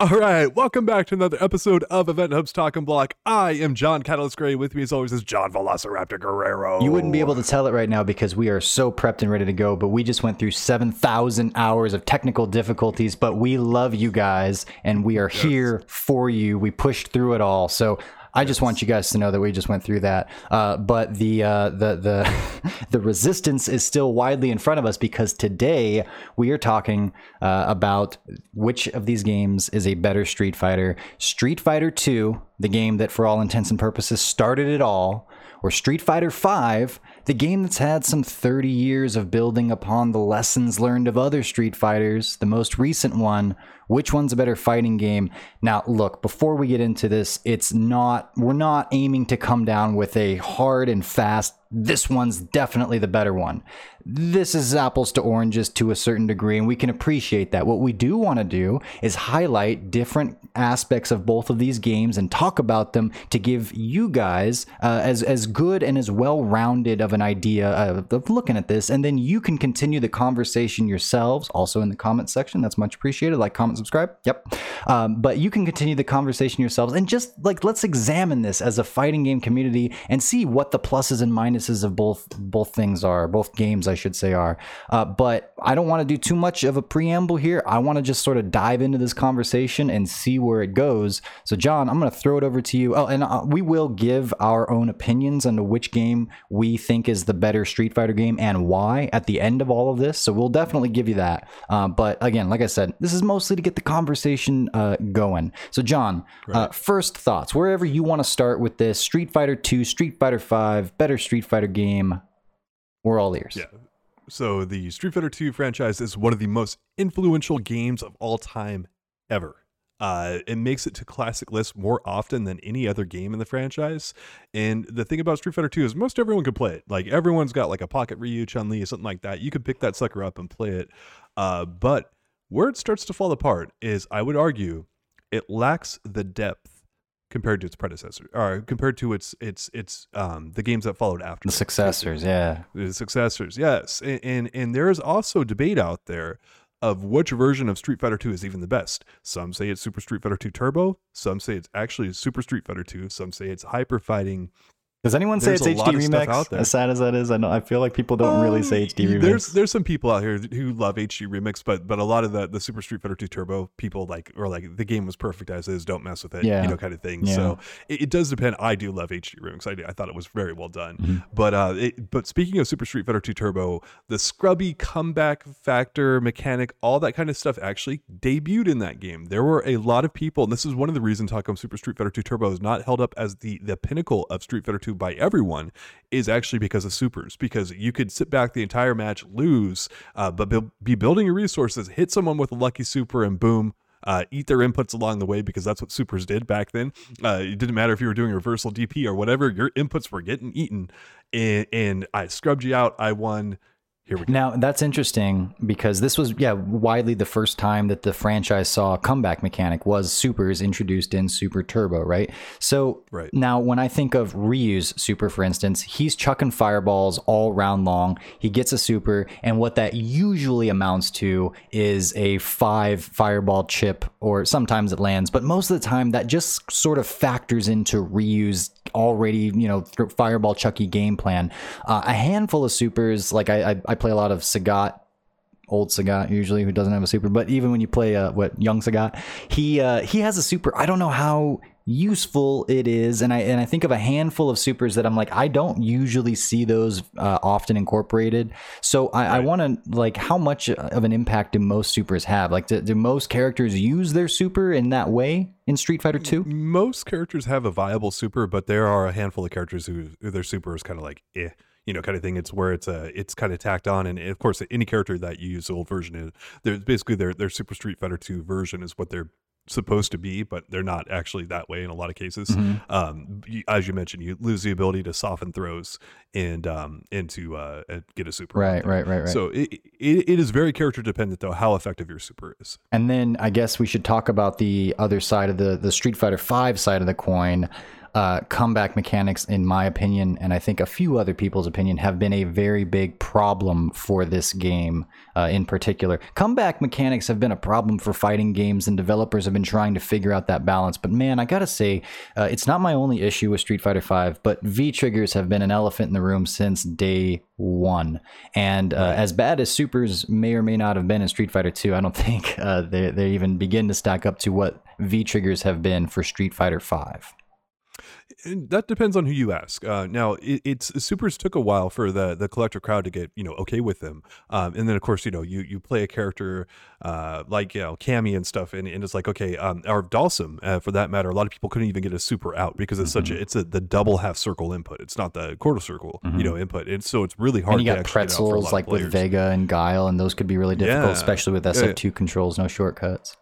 All right, welcome back to another episode of EventHubs Talking Block. I am John Catalyst Gray. With me, as always, is John Velociraptor Guerrero. You wouldn't be able to tell it right now because we are so prepped and ready to go, but we just went through 7,000 hours of technical difficulties, but we love you guys and we are here for you. We pushed through it all. So I just want you guys to know that we just went through that. Uh, but the uh, the the the resistance is still widely in front of us because today we are talking uh, about which of these games is a better Street Fighter: Street Fighter Two, the game that for all intents and purposes started it all, or Street Fighter Five, the game that's had some 30 years of building upon the lessons learned of other Street Fighters. The most recent one which one's a better fighting game? Now, look, before we get into this, it's not, we're not aiming to come down with a hard and fast, this one's definitely the better one this is apples to oranges to a certain degree, and we can appreciate that. What we do want to do is highlight different aspects of both of these games and talk about them to give you guys uh, as as good and as well rounded of an idea of, of, looking at this, and then you can continue the conversation yourselves. Also in the comment section, that's much appreciated. Like, comment, subscribe. Yep. Um, but you can continue the conversation yourselves, and just like let's examine this as a fighting game community and see what the pluses and minuses of both both things are, both games. I should say are. Uh, but I don't want to do too much of a preamble here. I want to just sort of dive into this conversation and see where it goes. So, John, I'm going to throw it over to you. Oh, and uh, we will give our own opinions on which game we think is the better Street Fighter game and why at the end of all of this. So, we'll definitely give you that. Uh, but again, like I said, this is mostly to get the conversation uh, going. So, John, uh, right. first thoughts, wherever you want to start with this Street Fighter 2, Street Fighter 5, better Street Fighter game. We're all ears. Yeah. So the Street Fighter 2 franchise is one of the most influential games of all time ever. Uh, it makes it to classic lists more often than any other game in the franchise. And the thing about Street Fighter 2 is most everyone can play it. Like everyone's got like a Pocket Ryu, Chun Li, or something like that. You could pick that sucker up and play it. Uh, but where it starts to fall apart is, I would argue, it lacks the depth compared to its predecessor or compared to its its its um the games that followed after the successors yeah. The successors yes. And, and and there is also debate out there of which version of Street Fighter 2 is even the best. Some say it's Super Street Fighter 2 Turbo, some say it's actually Super Street Fighter 2, some say it's Hyper Fighting does anyone say it's HD remix? As sad as that is, I know I feel like people don't um, really say HD remix. There's there's some people out here who love HD remix, but but a lot of the the Super Street Fighter 2 Turbo people like or like the game was perfect as is, don't mess with it, yeah. you know, kind of thing. Yeah. So it, it, does depend. I do love HD remix. I, I thought it was very well done. Mm-hmm. But uh, it, but speaking of Super Street Fighter 2 Turbo, the scrubby comeback factor mechanic, all that kind of stuff actually debuted in that game. There were a lot of people, and this is one of the reasons how come Super Street Fighter 2 Turbo is not held up as the the pinnacle of Street Fighter 2 by everyone is actually because of supers because you could sit back the entire match lose uh, but be building your resources hit someone with a lucky super and boom uh, eat their inputs along the way because that's what supers did back then. Uh, it didn't matter if you were doing reversal DP or whatever, your inputs were getting eaten. And, and I scrubbed you out. I won. Here we go. Now that's interesting because this was yeah widely the first time that the franchise saw a comeback mechanic was supers introduced in Super Turbo, right? So right. now when I think of Ryu's super, for instance, he's chucking fireballs all round long. He gets a super, and what that usually amounts to is a five fireball chip, or sometimes it lands, but most of the time that just sort of factors into Ryu's already you know fireball chucky game plan. Uh, a handful of supers, like I, I, I play a lot of Sagat old Sagat usually who doesn't have a super, but even when you play uh, what young Sagat, he uh, he has a super. I don't know how useful it is, and I and I think of a handful of supers that I'm like I don't usually see those uh, often incorporated. So I, right. I want to like how much of an impact do most supers have? Like do, do most characters use their super in that way? in Street Fighter 2? Most characters have a viable super, but there are a handful of characters who, who their super is kind of like eh you know, kind of thing. It's where it's a, uh, it's kind of tacked on, and of course, any character that you use the old version is, there's basically their their Super Street Fighter Two version is what they're supposed to be, but they're not actually that way in a lot of cases. Mm-hmm. Um, as you mentioned, you lose the ability to soften throws and um, and to uh, get a super. Right, right, right, right. So it, it, it is very character dependent though how effective your super is. And then I guess we should talk about the other side of the the Street Fighter Five side of the coin. Uh, comeback mechanics, in my opinion, and I think a few other people's opinion, have been a very big problem for this game uh, in particular. Comeback mechanics have been a problem for fighting games, and developers have been trying to figure out that balance. But man, I gotta say, uh, it's not my only issue with Street Fighter V, but V triggers have been an elephant in the room since day one. And uh, as bad as supers may or may not have been in Street Fighter 2, I don't think uh, they, they even begin to stack up to what V triggers have been for Street Fighter 5 that depends on who you ask. Uh, now, it, it's supers took a while for the the collector crowd to get you know okay with them, um, and then of course you know you you play a character uh, like you know Cammy and stuff, and, and it's like okay, um, or Dhalsim uh, for that matter. A lot of people couldn't even get a super out because it's mm-hmm. such a it's a the double half circle input. It's not the quarter circle mm-hmm. you know input, and so it's really hard. And you got pretzels like with Vega and Guile, and those could be really difficult, yeah. especially with SF2 yeah. controls, no shortcuts.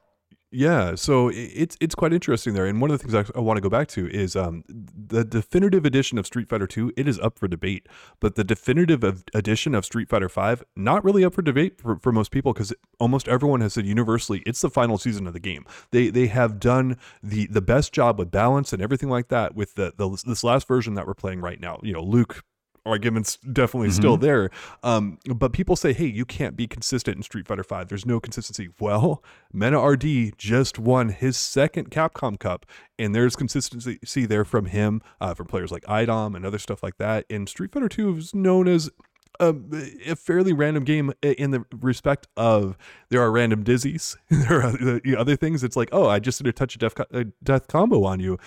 Yeah, so it's it's quite interesting there, and one of the things I, I want to go back to is um, the definitive edition of Street Fighter Two. It is up for debate, but the definitive of edition of Street Fighter Five not really up for debate for, for most people because almost everyone has said universally it's the final season of the game. They they have done the the best job with balance and everything like that with the, the this last version that we're playing right now. You know, Luke arguments definitely mm-hmm. still there. Um, but people say, hey, you can't be consistent in Street Fighter Five. There's no consistency. Well, MenaRD just won his second Capcom Cup, and there's consistency there from him, uh, from players like iDom and other stuff like that. And Street Fighter Two is known as a, a, fairly random game in the respect of there are random dizzies. there are other things. It's like, oh, I just did a touch of death, a death combo on you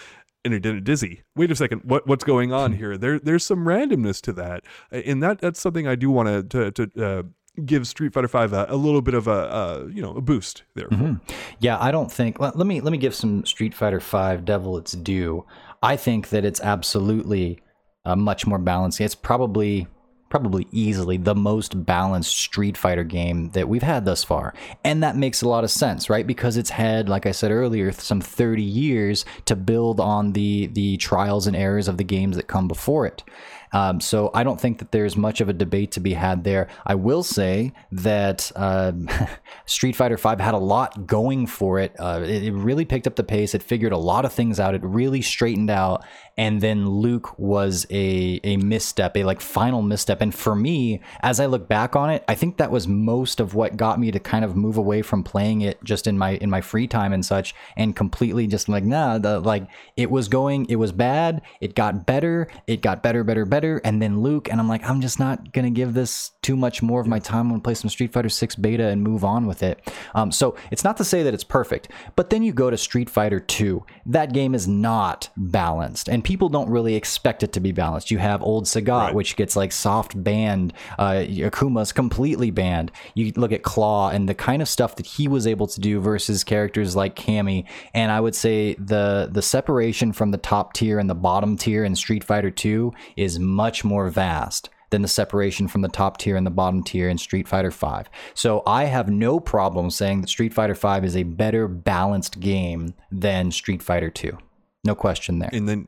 and it didn't dizzy. Wait a second, what what's going on here? There there's some randomness to that, and that that's something I do want to to. Uh, give Street Fighter Five a, a, little bit of a, a, you know a boost there. Mm-hmm. Yeah, I don't think. Let, let me let me give some Street Fighter Five devil its due. I think that it's absolutely uh, much more balanced. It's probably probably easily the most balanced Street Fighter game that we've had thus far. And that makes a lot of sense, right? Because it's had, like I said earlier, some 30 years to build on the the trials and errors of the games that come before it. Um, so I don't think that there's much of a debate to be had there. I will say that uh, Street Fighter V had a lot going for it. Uh, it. it. really picked up the pace. It figured a lot of things out. It really straightened out. And then Luke was a a misstep, a like final misstep. And for me, as I look back on it, I think that was most of what got me to kind of move away from playing it just in my in my free time and such, and completely just like nah, the like it was going, it was bad. It got better. It got better, better, better and then Luke, and I'm like, I'm just not gonna give this too much more of my time. I'm gonna play some Street Fighter 6 beta and move on with it. Um, so it's not to say that it's perfect, but then you go to Street Fighter 2. That game is not balanced, and people don't really expect it to be balanced. You have old Sagat, right. which gets like soft banned. Uh, Akuma's completely banned. You look at Claw and the kind of stuff that he was able to do versus characters like Cammy, and I would say the the separation from the top tier and the bottom tier in Street Fighter 2 is much more vast than the separation from the top tier and the bottom tier in Street Fighter V. So I have no problem saying that Street Fighter V is a better balanced game than Street Fighter 2. No question there. And then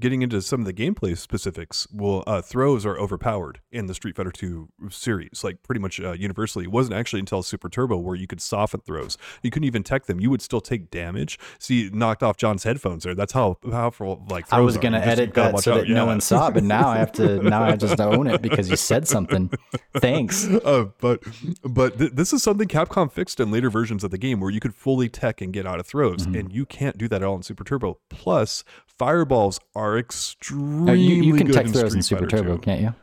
getting into some of the gameplay specifics, well, uh, throws are overpowered in the Street Fighter 2 series, like pretty much uh, universally. It wasn't actually until Super Turbo where you could soften throws. You couldn't even tech them. You would still take damage. See, knocked off John's headphones there. That's how powerful like I was going to edit that so out. that yeah. no one saw, but now I have to now I just own it because you said something. Thanks. Uh, but but th- this is something Capcom fixed in later versions of the game where you could fully tech and get out of throws, mm-hmm. and you can't do that at all in Super Turbo. Plus, fireballs are extremely. Uh, you, you, can tech throws in Super Turbo, 2. can't you?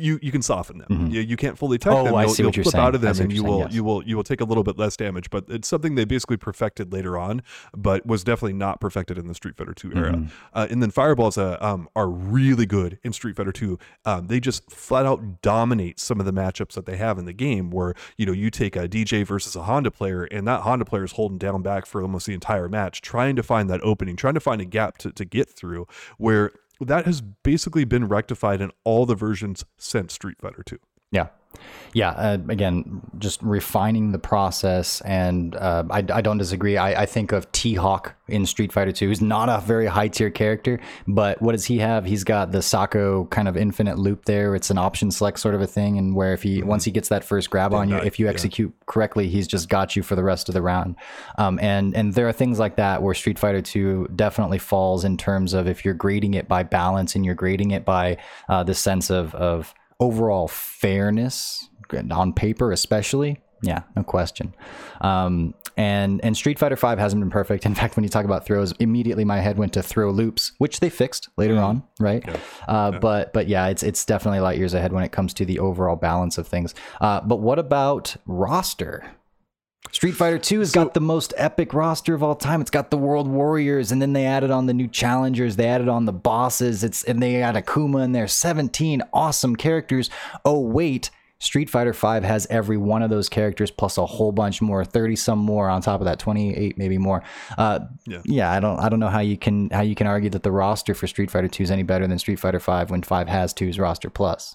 You you can soften them. Mm-hmm. You, you can't fully tech oh, them. You'll, I see you'll what you're flip saying. out of them, and you saying, will yes. you will you will take a little bit less damage. But it's something they basically perfected later on, but was definitely not perfected in the Street Fighter Two era. Mm-hmm. Uh, and then fireballs uh, um, are really good in Street Fighter Two. Um, they just flat out dominate some of the matchups that they have in the game. Where you know you take a Dee Jay versus a Honda player, and that Honda player is holding down back for almost the entire match, trying to find that opening, trying to find a gap to, to get through. Where that has basically been rectified in all the versions since Street Fighter 2. Yeah. yeah, uh, again, just refining the process, and uh, I, I, don't disagree. I, I think of T Hawk in Street Fighter 2, who's not a very high tier character, but what does he have? He's got the Sako kind of infinite loop there. It's an option select sort of a thing, and where if he mm-hmm. once he gets that first grab on you, if you execute yeah. correctly, he's just got you for the rest of the round. Um, and and there are things like that where Street Fighter 2 definitely falls in terms of if you're grading it by balance and you're grading it by uh, the sense of of overall fairness on paper, especially. Yeah, no question. Um, and and Street Fighter Five hasn't been perfect. In fact, when you talk about throws, immediately my head went to throw loops, which they fixed later mm-hmm. on, right? Yeah. Uh, yeah. But but yeah, it's it's definitely light years ahead when it comes to the overall balance of things. Uh, but what about roster? Street Fighter 2 has so, got the most epic roster of all time. It's got the World Warriors, and then they added on the new challengers. They added on the bosses. It's and they had Akuma in there. 17 awesome characters. Oh, wait. Street Fighter 5 has every one of those characters plus a whole bunch more, 30 some more on top of that, 28 maybe more. Uh, yeah. yeah, I don't I don't know how you can how you can argue that the roster for Street Fighter 2 is any better than Street Fighter 5 when 5 has 2's roster plus.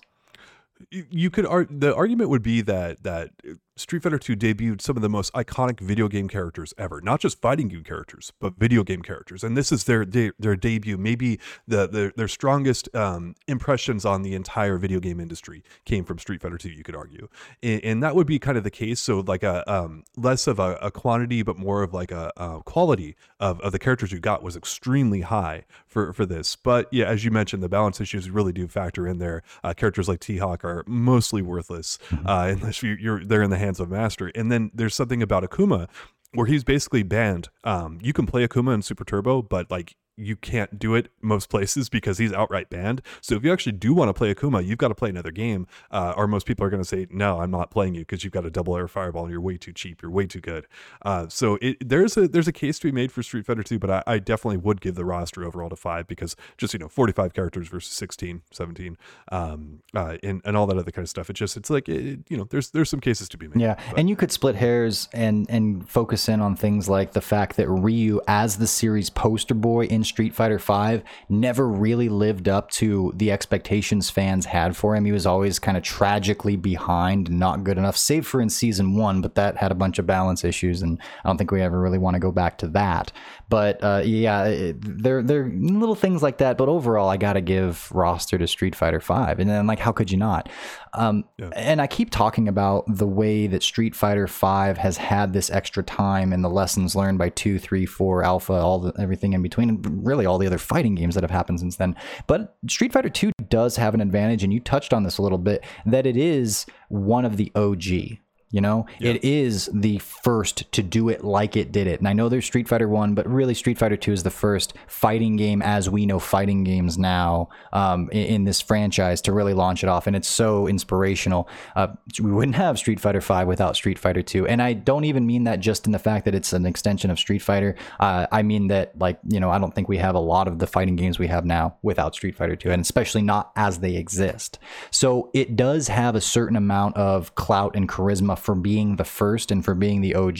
You could the argument would be that that Street Fighter 2 debuted some of the most iconic video game characters ever. Not just fighting game characters, but video game characters. And this is their their, their debut. Maybe the, the their strongest um, impressions on the entire video game industry came from Street Fighter 2. You could argue, and, and that would be kind of the case. So like a um, less of a, a, quantity, but more of like a, a, quality of, of the characters you got was extremely high for for this. But yeah, as you mentioned, the balance issues really do factor in there. Uh, characters like T Hawk are mostly worthless mm-hmm. uh, unless you, you're they're in the hands of master. And then there's something about Akuma where he's basically banned. Um, you can play Akuma in Super Turbo, but like you can't do it most places because he's outright banned. So if you actually do want to play Akuma, you've got to play another game, uh, or most people are going to say, "No, I'm not playing you because you've got a double air fireball and you're way too cheap. You're way too good." Uh, so it, there's a there's a case to be made for Street Fighter 2, but I, I, definitely would give the roster overall to five because just you know 45 characters versus 16, 17, um, uh, and and all that other kind of stuff. It just it's like it, you know there's there's some cases to be made. Yeah, but. and you could split hairs and and focus in on things like the fact that Ryu as the series poster boy in Street Fighter 5 never really lived up to the expectations fans had for him. He was always kind of tragically behind, not good enough, save for in season one, but that had a bunch of balance issues, and I don't think we ever really want to go back to that. But uh, yeah, there there little things like that. But overall, I got to give roster to Street Fighter Five, and then like, how could you not? Um, yeah. And I keep talking about the way that Street Fighter Five has had this extra time and the lessons learned by two, three, four, Alpha, all the everything in between, and really all the other fighting games that have happened since then. But Street Fighter Two does have an advantage, and you touched on this a little bit, that it is one of the OG you know, yeah. it is the first to do it like it did it. And I know there's Street Fighter One, but really Street Fighter Two is the first fighting game as we know fighting games now um, in, in, this franchise to really launch it off. And it's so inspirational. Uh, we wouldn't have Street Fighter Five without Street Fighter Two. And I don't even mean that just in the fact that it's an extension of Street Fighter. Uh, I mean that like you know I don't think we have a lot of the fighting games we have now without Street Fighter Two, and especially not as they exist. So it does have a certain amount of clout and charisma for being the first and for being the OG.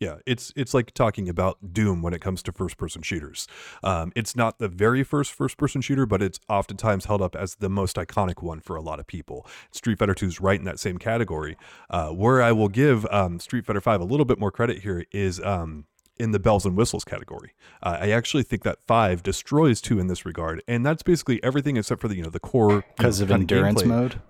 Yeah, it's it's like talking about Doom when it comes to first person shooters. Um, it's not the very first first person shooter, but it's oftentimes held up as the most iconic one for a lot of people. Street Fighter 2 is right in that same category. Uh, where I will give um, Street Fighter 5 a little bit more credit here is um, in the bells and whistles category. Uh, I actually think that five destroys two in this regard, and that's basically everything except for the you know the core because of endurance of mode.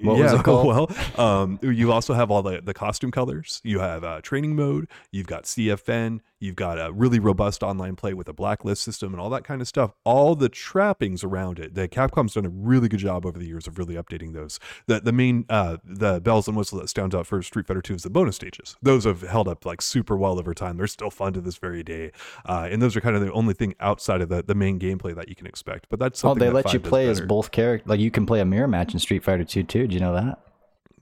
What yeah, well, um, you also have all the, the costume colors. You have uh, training mode. You've got CFN. You've got a really robust online play with a blacklist system and all that kind of stuff. All the trappings around it. The Capcom's done a really good job over the years of really updating those. The the main uh, the bells and whistles that stands out for Street Fighter 2 is the bonus stages. Those have held up like super well over time. They're still fun to this very day, uh, and those are kind of the only thing outside of the, the main gameplay that you can expect. But that's oh, they let you play as both characters. Like you can play a mirror match in Street Fighter 2 too. Do you know that?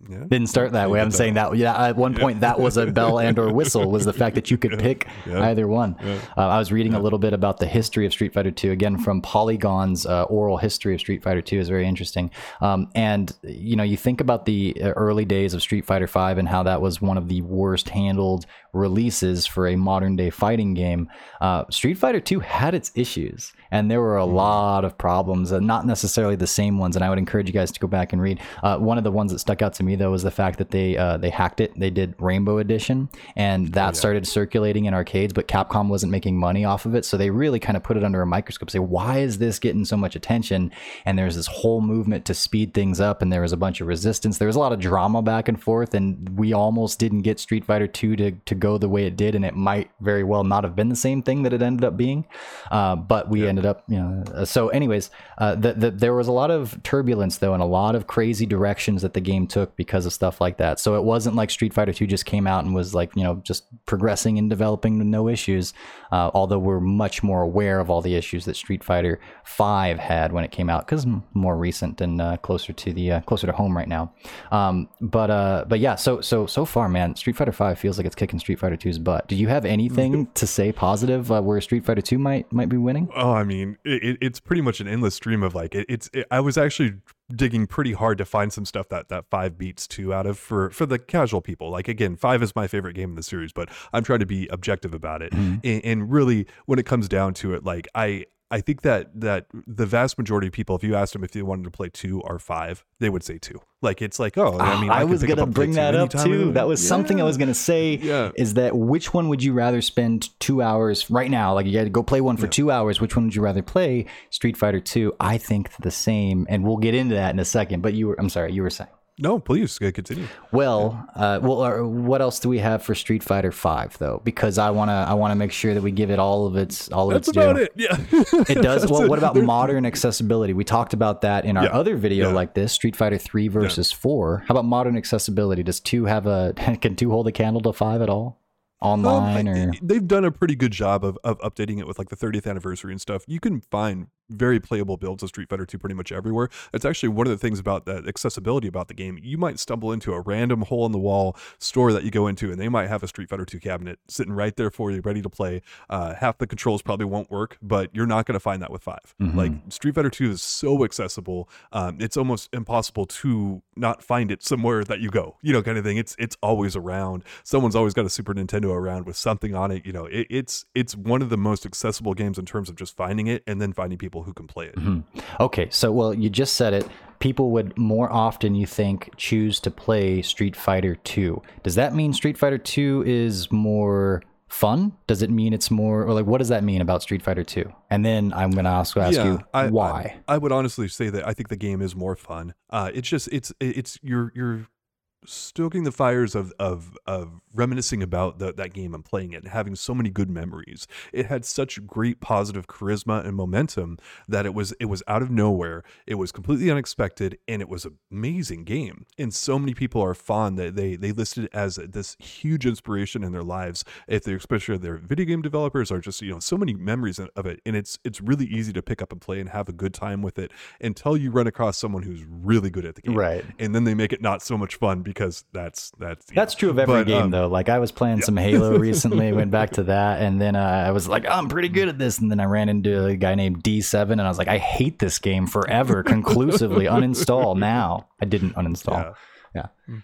Yeah. Didn't start that way. I'm saying that. Yeah, at one point that was a bell and or whistle was the fact that you could pick either one. Uh, I was reading a little bit about the history of Street Fighter 2 again from Polygon's uh, oral history of Street Fighter 2 is very interesting. Um, and you know, you think about the uh, early days of Street Fighter 5 and how that was one of the worst handled releases for a modern day fighting game. Uh, Street Fighter 2 had its issues, and there were a mm. lot of problems, and not necessarily the same ones. And I would encourage you guys to go back and read. Uh, one of the ones that stuck out to me though was the fact that they uh, they hacked it. They did Rainbow Edition, and that oh, yeah. started circulating in arcades, but Capcom wasn't making money off of it, so they really kind of put it under a microscope. Say, why is this getting so much attention? And there's this whole movement to speed things up, and there was a bunch of resistance. There was a lot of drama back and forth, and we almost didn't get Street Fighter 2 to to go the way it did, and it might very well not have been the same thing that it ended up being. Uh, but we yeah. ended up, you know. Uh, so, anyways, uh, the, the, there was a lot of turbulence though, and a lot of crazy directions that the game took because of stuff like that. So it wasn't like Street Fighter 2 just came out and was like, you know, just progressing and developing with no issues. Uh, although we're much more aware of all the issues that Street Fighter 5 had when it came out because more recent and uh, closer to the uh, closer to home right now. Um, but uh, but yeah, so so so far, man, Street Fighter 5 feels like it's kicking Street Fighter 2's butt. Do you have anything to say positive uh, where Street Fighter 2 might might be winning? Oh, I mean, it, it's pretty much an endless stream of like it, it's. It, I was actually digging pretty hard to find some stuff that that five beats two out of for for the casual people. Like again, five is my favorite game in the series, but I'm trying to be objective about it. Mm-hmm. And, and, really, when it comes down to it, like I I think that that the vast majority of people, if you asked them if they wanted to play two or five, they would say two. Like it's like, oh, I ah, mean, I, I was gonna bring that up too. That was yeah. something I was gonna say. Yeah. Is that which one would you rather spend two hours right now? Like you got to go play one for yeah. two hours. Which one would you rather play? Street Fighter Two. I think the same, and we'll get into that in a second. But you were, I'm sorry, you were saying. No, please continue. Well, uh, well, what else do we have for Street Fighter Five though? Because I wanna, I wanna make sure that we give it all of its, all of That's its. about due. it. Yeah, it does. well, what about modern accessibility? We talked about that in our yeah. other video, yeah. like this, Street Fighter Three versus yeah. Four. How about modern accessibility? Does two have a? Can two hold a candle to five at all? online um, or they've done a pretty good job of, of updating it with like the 30th anniversary and stuff you can find very playable builds of Street Fighter 2 pretty much everywhere. It's actually one of the things about that accessibility about the game. You might stumble into a random hole in the wall store that you go into, and they might have a Street Fighter 2 cabinet sitting right there for you, ready to play. Uh, half the controls probably won't work, but you're not going to find that with 5 mm-hmm. Like Street Fighter 2 is so accessible, um, it's almost impossible to not find it somewhere that you go. You know, kind of thing. It's it's always around. Someone's always got a Super Nintendo around with something on it. You know, it, it's it's one of the most accessible games in terms of just finding it and then finding people who can play it. Mm-hmm. Okay, so well, you just said it. People would more often, you think, choose to play Street Fighter 2. Does that mean Street Fighter 2 is more fun? Does it mean it's more, or like, what does that mean about Street Fighter 2? And then I'm going to also ask yeah, you I, why. I, I, would honestly say that I think the game is more fun. Uh, it's just, it's, it's, you're, you're, stoking the fires of of of reminiscing about the, that game and playing it and having so many good memories. It had such great positive charisma and momentum that it was it was out of nowhere. It was completely unexpected and it was an amazing game. And so many people are fond that they they listed it as this huge inspiration in their lives. If they're especially their video game developers are just you know so many memories of it and it's it's really easy to pick up and play and have a good time with it until you run across someone who's really good at the game. Right. And then they make it not so much fun because that's that's that's know. true of every but, game um, though. Like I was playing yeah. some Halo recently, went back to that, and then uh, I was like, oh, I'm pretty good at this, and then I ran into a guy named D7, and I was like, I hate this game forever, conclusively. Uninstall now. I didn't uninstall. Yeah. Yeah. Mm.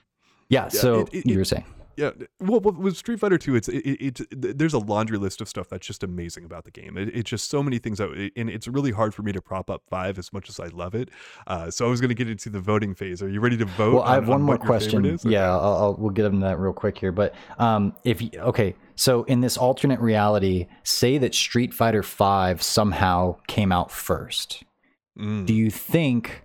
yeah so it, it, you were saying yeah well with street fighter 2 it's it, it, it, there's a laundry list of stuff that's just amazing about the game. It, it's just so many things that and it's really hard for me to prop up five as much as i love it. Uh, so i was going to get into the voting phase. Are you ready to vote well on, i have one more question. yeah I'll, I'll, we'll get into that real quick here but um if you okay so in this alternate reality say that street fighter 5 somehow came out first. Mm. do you think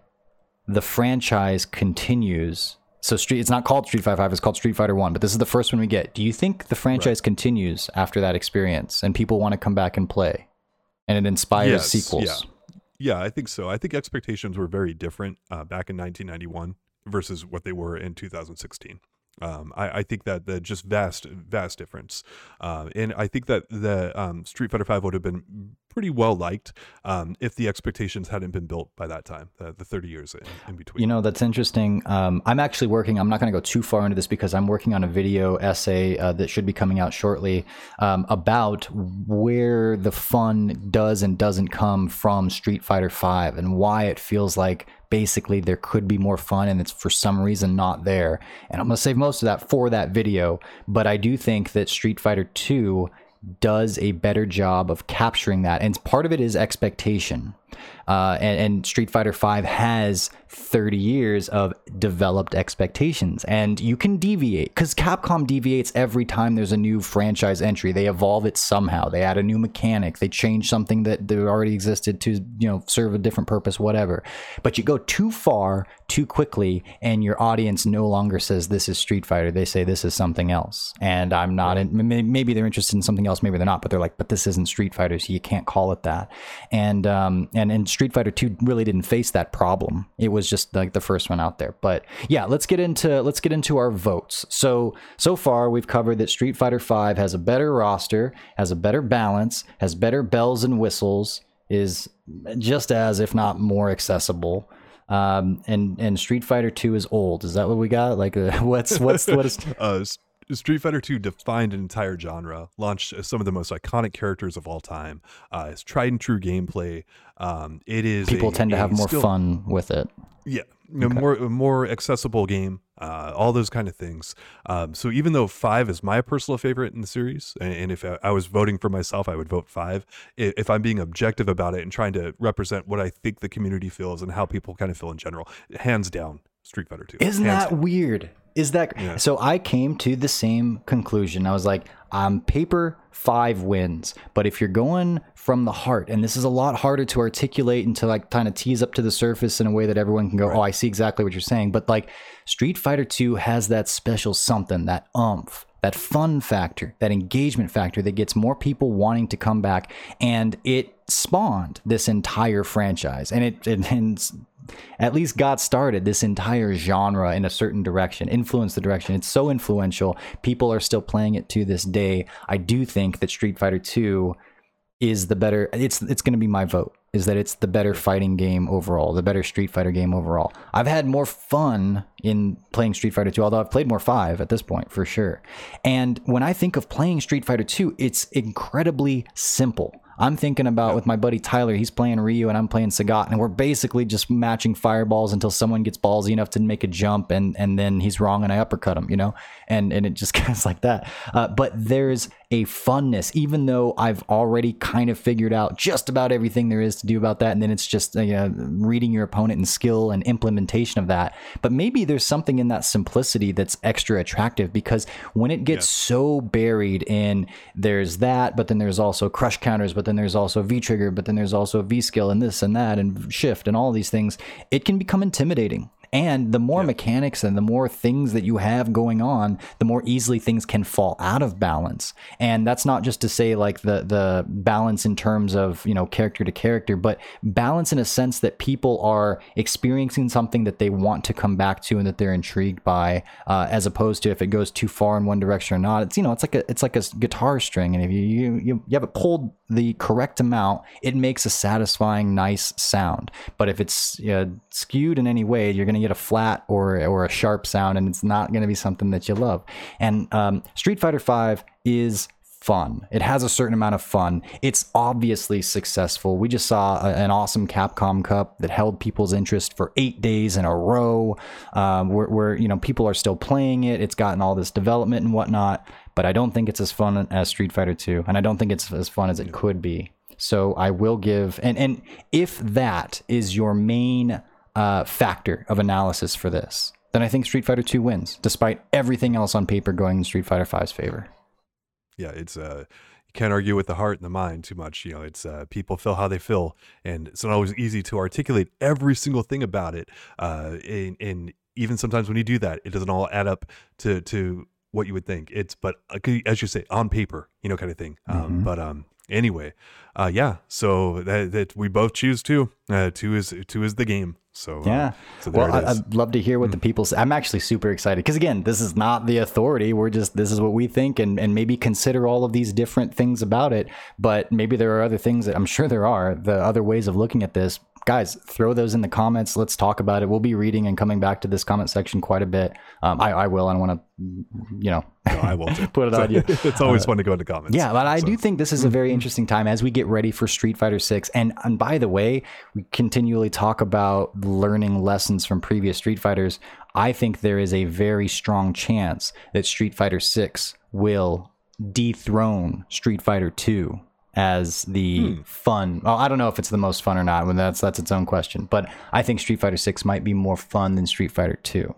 the franchise continues so Street, it's not called Street Fighter Five. It's called Street Fighter One. But this is the first one we get. Do you think the franchise right. continues after that experience, and people want to come back and play, and it inspires yes, sequels? Yeah. yeah, I think so. I think expectations were very different uh, back in 1991 versus what they were in 2016. Um, I, I, think that the just vast, vast difference, uh, and I think that the um, Street Fighter Five would have been pretty well liked um, if the expectations hadn't been built by that time, the, the 30 years in, in, between. You know, that's interesting. Um, I'm actually working, I'm not going to go too far into this because I'm working on a video essay uh, that should be coming out shortly um, about where the fun does and doesn't come from Street Fighter V and why it feels like basically there could be more fun and it's for some reason not there. And I'm going to save most of that for that video, but I do think that Street Fighter 2 does a better job of capturing that. And part of it is expectation. Uh, and, and, Street Fighter V has 30 years of developed expectations, and you can deviate because Capcom deviates every time there's a new franchise entry. They evolve it somehow. They add a new mechanic. They change something that, that already existed to you know serve a different purpose, whatever. But you go too far too quickly, and your audience no longer says this is Street Fighter. They say this is something else, and I'm not. In, maybe they're interested in something else. Maybe they're not. But they're like, but this isn't Street Fighter, so you can't call it that. And um, and and Street Fighter 2 really didn't face that problem. It was just like the first one out there. But yeah, let's get into let's get into our votes. So so far we've covered that Street Fighter 5 has a better roster, has a better balance, has better bells and whistles, is just as if not more accessible. Um, and and Street Fighter 2 is old. Is that what we got? Like uh, what's what's what is uh, Street Fighter II defined an entire genre, launched some of the most iconic characters of all time. Uh, it's tried and true gameplay. Um, it is people a, tend to have more still, fun with it. Yeah, okay. more more accessible game. Uh, all those kind of things. Um, so even though five is my personal favorite in the series, and, and if I, I, was voting for myself, I would vote five. If, if, I'm being objective about it and trying to represent what I think the community feels and how people kind of feel in general, hands down, Street Fighter Two. Isn't that down. weird? Is that yeah. so? I came to the same conclusion. I was like, on paper, five wins. But if you're going from the heart, and this is a lot harder to articulate and to like kind of tease up to the surface in a way that everyone can go, right. oh, I see exactly what you're saying. But like Street Fighter 2 has that special something, that umph, that fun factor, that engagement factor that gets more people wanting to come back. And it spawned this entire franchise. And it, it and at least got started this entire genre in a certain direction, influenced the direction. It's so influential. People are still playing it to this day. I do think that Street Fighter 2 is the better it's it's going to be my vote is that it's the better fighting game overall, the better Street Fighter game overall. I've had more fun in playing Street Fighter 2, although I've played more 5 at this point for sure. And when I think of playing Street Fighter 2, it's incredibly simple. I'm thinking about with my buddy Tyler, he's playing Ryu and I'm playing Sagat, and we're basically just matching fireballs until someone gets ballsy enough to make a jump and and then he's wrong and I uppercut him, you know? And and it just goes like that. Uh, but there's a funness, even though I've already kind of figured out just about everything there is to do about that. And then it's just uh, reading your opponent and skill and implementation of that. But maybe there's something in that simplicity that's extra attractive because when it gets so buried in there's that, but then there's also crush counters, but then there's also V trigger, but then there's also V skill and this and that and shift and all these things, it can become intimidating. And the more yeah. mechanics and the more things that you have going on, the more easily things can fall out of balance. And that's not just to say like the the balance in terms of, you know, character to character, but balance in a sense that people are experiencing something that they want to come back to and that they're intrigued by, uh, as opposed to if it goes too far in one direction or not. It's you know, it's like a it's like a guitar string, and if you you you, you have it pulled the correct amount, it makes a satisfying, nice sound. But if it's skewed in any way, you're going to get a flat or or a sharp sound, and it's not going to be something that you love. And um, Street Fighter Five is fun. It has a certain amount of fun. It's obviously successful. We just saw a, an awesome Capcom Cup that held people's interest for eight days in a row, um, where, where, you know people are still playing it. It's gotten all this development and whatnot, but I don't think it's as fun as Street Fighter Two, and I don't think it's as fun as it could be. So I will give, and and if that is your main uh, factor of analysis for this, then I think Street Fighter 2 wins, despite everything else on paper going in Street Fighter 5's favor. Yeah, it's uh you can't argue with the heart and the mind too much. You know, it's uh, people feel how they feel, and it's not always easy to articulate every single thing about it. Uh, and, and even sometimes when you do that, it doesn't all add up to to what you would think. It's but uh, as you say, on paper, you know, kind of thing. Um, mm-hmm. But um, anyway, uh, yeah. So that, that we both choose two. Uh, two is two is the game. So uh, yeah. So well, I, would love to hear what mm. the people say. I'm actually super excited because again, this is not the authority. We're just this is what we think, and and maybe consider all of these different things about it. But maybe there are other things that I'm sure there are the other ways of looking at this guys, throw those in the comments. Let's talk about it. We'll be reading and coming back to this comment section quite a bit. Um, I, I, will. I don't want to, you know, no, I will put it on you. it's always uh, fun to go into comments. Yeah, but I so. do think this is a very interesting time as we get ready for Street Fighter Six. And and by the way, we continually talk about learning lessons from previous Street Fighters. I think there is a very strong chance that Street Fighter Six will dethrone Street Fighter Two as the hmm. fun. Well, I don't know if it's the most fun or not. When that's that's its own question. But I think Street Fighter Six might be more fun than Street Fighter Two.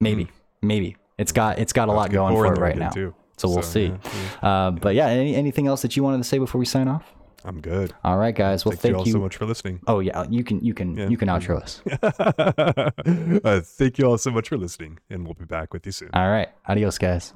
Maybe, hmm. maybe it's got it's got a lot going for it right now. Too. So we'll see. Yeah, yeah. Uh, but yeah, any, anything else that you wanted to say before we sign off? I'm good. All right, guys. Well, thank, thank you all you so much for listening. Oh yeah, you can you can yeah. you can outro us. uh, thank you all so much for listening, and we'll be back with you soon. All right, adios, guys.